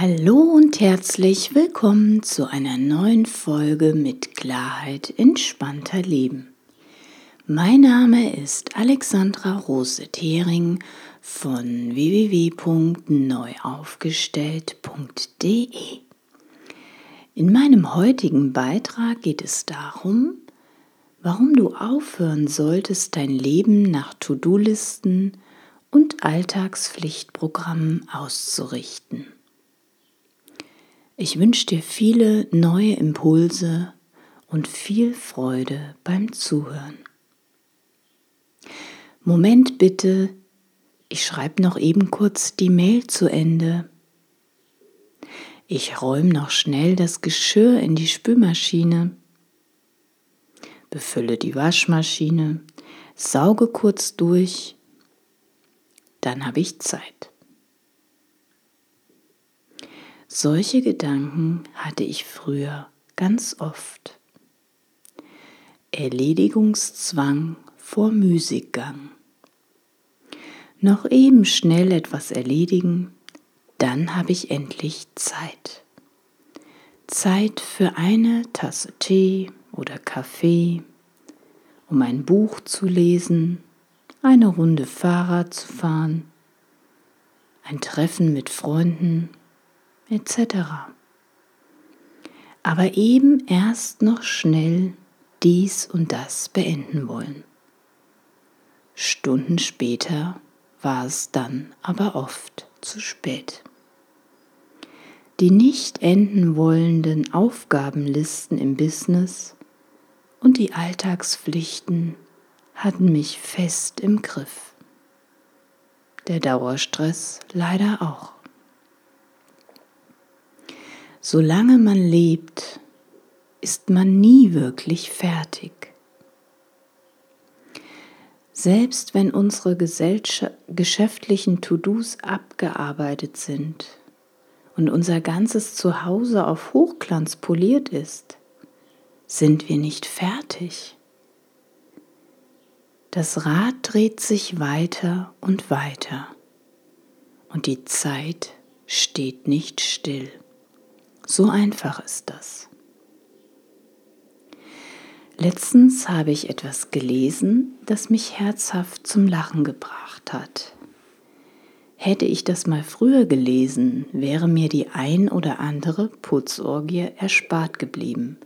Hallo und herzlich willkommen zu einer neuen Folge mit Klarheit entspannter Leben. Mein Name ist Alexandra Rose-Thering von www.neuaufgestellt.de. In meinem heutigen Beitrag geht es darum, warum du aufhören solltest, dein Leben nach To-Do-Listen und Alltagspflichtprogrammen auszurichten. Ich wünsche dir viele neue Impulse und viel Freude beim Zuhören. Moment bitte, ich schreibe noch eben kurz die Mail zu Ende. Ich räume noch schnell das Geschirr in die Spülmaschine, befülle die Waschmaschine, sauge kurz durch, dann habe ich Zeit. Solche Gedanken hatte ich früher ganz oft. Erledigungszwang vor Müßiggang. Noch eben schnell etwas erledigen, dann habe ich endlich Zeit. Zeit für eine Tasse Tee oder Kaffee, um ein Buch zu lesen, eine Runde Fahrrad zu fahren, ein Treffen mit Freunden etc. Aber eben erst noch schnell dies und das beenden wollen. Stunden später war es dann aber oft zu spät. Die nicht enden wollenden Aufgabenlisten im Business und die Alltagspflichten hatten mich fest im Griff. Der Dauerstress leider auch. Solange man lebt, ist man nie wirklich fertig. Selbst wenn unsere geschäftlichen To-Dos abgearbeitet sind und unser ganzes Zuhause auf Hochglanz poliert ist, sind wir nicht fertig. Das Rad dreht sich weiter und weiter und die Zeit steht nicht still. So einfach ist das. Letztens habe ich etwas gelesen, das mich herzhaft zum Lachen gebracht hat. Hätte ich das mal früher gelesen, wäre mir die ein oder andere Putzorgie erspart geblieben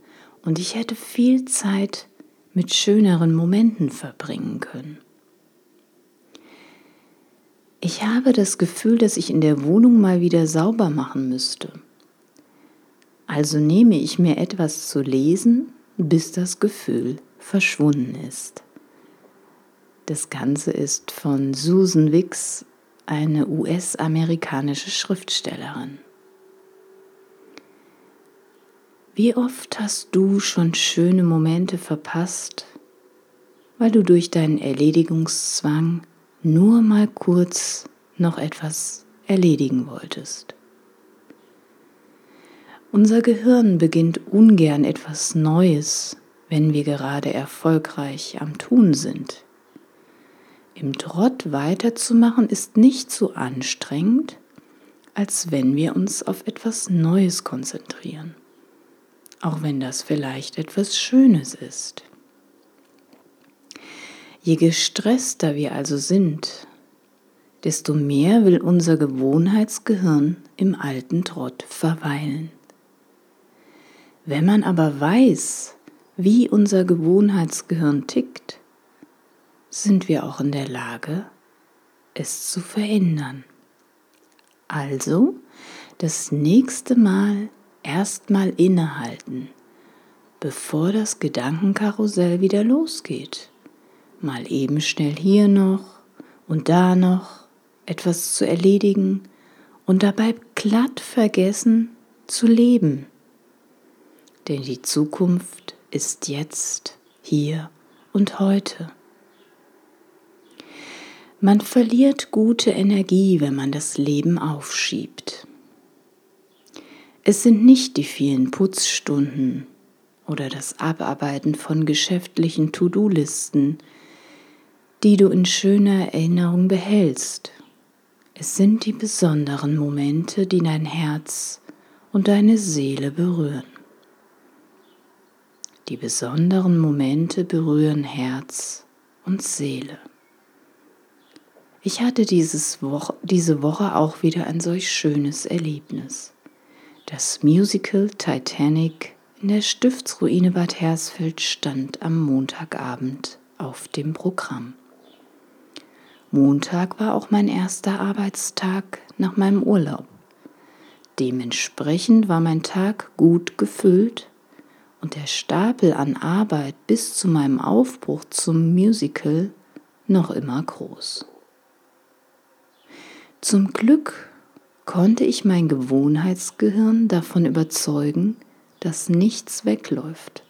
und ich hätte viel Zeit mit schöneren Momenten verbringen können. Ich habe das Gefühl, dass ich in der Wohnung mal wieder sauber machen müsste. Also nehme ich mir etwas zu lesen, bis das Gefühl verschwunden ist. Das Ganze ist von Susan Wicks, eine US-amerikanische Schriftstellerin. Wie oft hast du schon schöne Momente verpasst, weil du durch deinen Erledigungszwang nur mal kurz noch etwas erledigen wolltest? Unser Gehirn beginnt ungern etwas Neues, wenn wir gerade erfolgreich am Tun sind. Im Trott weiterzumachen ist nicht so anstrengend, als wenn wir uns auf etwas Neues konzentrieren, auch wenn das vielleicht etwas Schönes ist. Je gestresster wir also sind, desto mehr will unser Gewohnheitsgehirn im alten Trott verweilen. Wenn man aber weiß, wie unser Gewohnheitsgehirn tickt, sind wir auch in der Lage, es zu verändern. Also das nächste Mal erstmal innehalten, bevor das Gedankenkarussell wieder losgeht. Mal eben schnell hier noch und da noch etwas zu erledigen und dabei glatt vergessen zu leben denn die Zukunft ist jetzt, hier und heute. Man verliert gute Energie, wenn man das Leben aufschiebt. Es sind nicht die vielen Putzstunden oder das Abarbeiten von geschäftlichen To-Do-Listen, die du in schöner Erinnerung behältst. Es sind die besonderen Momente, die dein Herz und deine Seele berühren. Die besonderen Momente berühren Herz und Seele. Ich hatte dieses Woche, diese Woche auch wieder ein solch schönes Erlebnis. Das Musical Titanic in der Stiftsruine Bad Hersfeld stand am Montagabend auf dem Programm. Montag war auch mein erster Arbeitstag nach meinem Urlaub. Dementsprechend war mein Tag gut gefüllt und der Stapel an Arbeit bis zu meinem Aufbruch zum Musical noch immer groß. Zum Glück konnte ich mein Gewohnheitsgehirn davon überzeugen, dass nichts wegläuft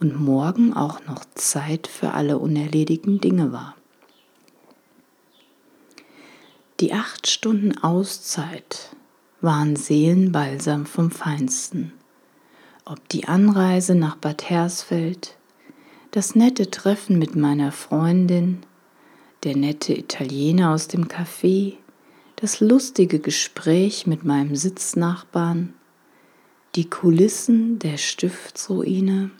und morgen auch noch Zeit für alle unerledigten Dinge war. Die acht Stunden Auszeit waren Seelenbalsam vom Feinsten ob die Anreise nach Bad Hersfeld, das nette Treffen mit meiner Freundin, der nette Italiener aus dem Café, das lustige Gespräch mit meinem Sitznachbarn, die Kulissen der Stiftsruine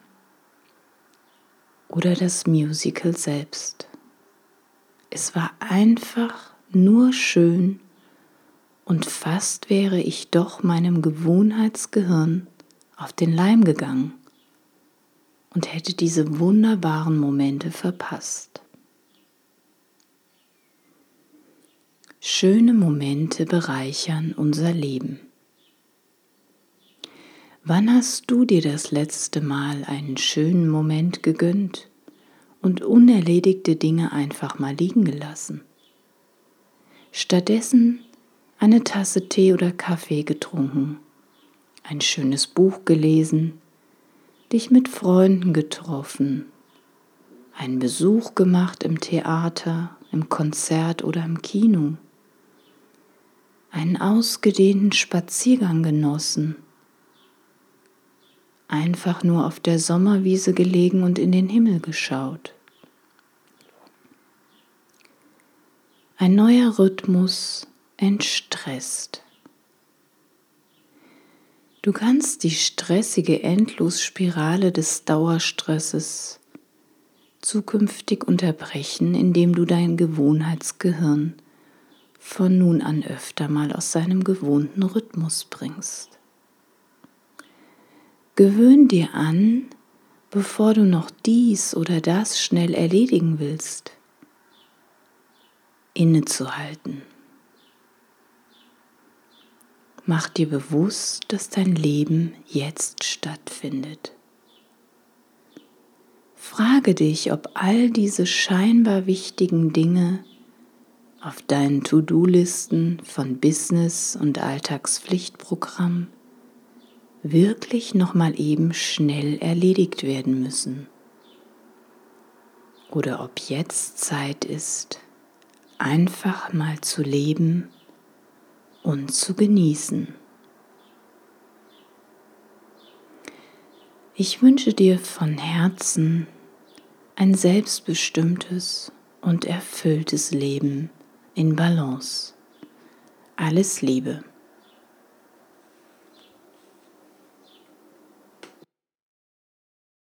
oder das Musical selbst. Es war einfach nur schön und fast wäre ich doch meinem Gewohnheitsgehirn auf den Leim gegangen und hätte diese wunderbaren Momente verpasst. Schöne Momente bereichern unser Leben. Wann hast du dir das letzte Mal einen schönen Moment gegönnt und unerledigte Dinge einfach mal liegen gelassen? Stattdessen eine Tasse Tee oder Kaffee getrunken ein schönes Buch gelesen, dich mit Freunden getroffen, einen Besuch gemacht im Theater, im Konzert oder im Kino, einen ausgedehnten Spaziergang genossen, einfach nur auf der Sommerwiese gelegen und in den Himmel geschaut. Ein neuer Rhythmus entstresst. Du kannst die stressige Endlosspirale des Dauerstresses zukünftig unterbrechen, indem du dein Gewohnheitsgehirn von nun an öfter mal aus seinem gewohnten Rhythmus bringst. Gewöhn dir an, bevor du noch dies oder das schnell erledigen willst, innezuhalten. Mach dir bewusst, dass dein Leben jetzt stattfindet. Frage dich, ob all diese scheinbar wichtigen Dinge auf deinen To-Do-Listen von Business und Alltagspflichtprogramm wirklich noch mal eben schnell erledigt werden müssen. Oder ob jetzt Zeit ist, einfach mal zu leben und zu genießen. Ich wünsche dir von Herzen ein selbstbestimmtes und erfülltes Leben in Balance. Alles Liebe.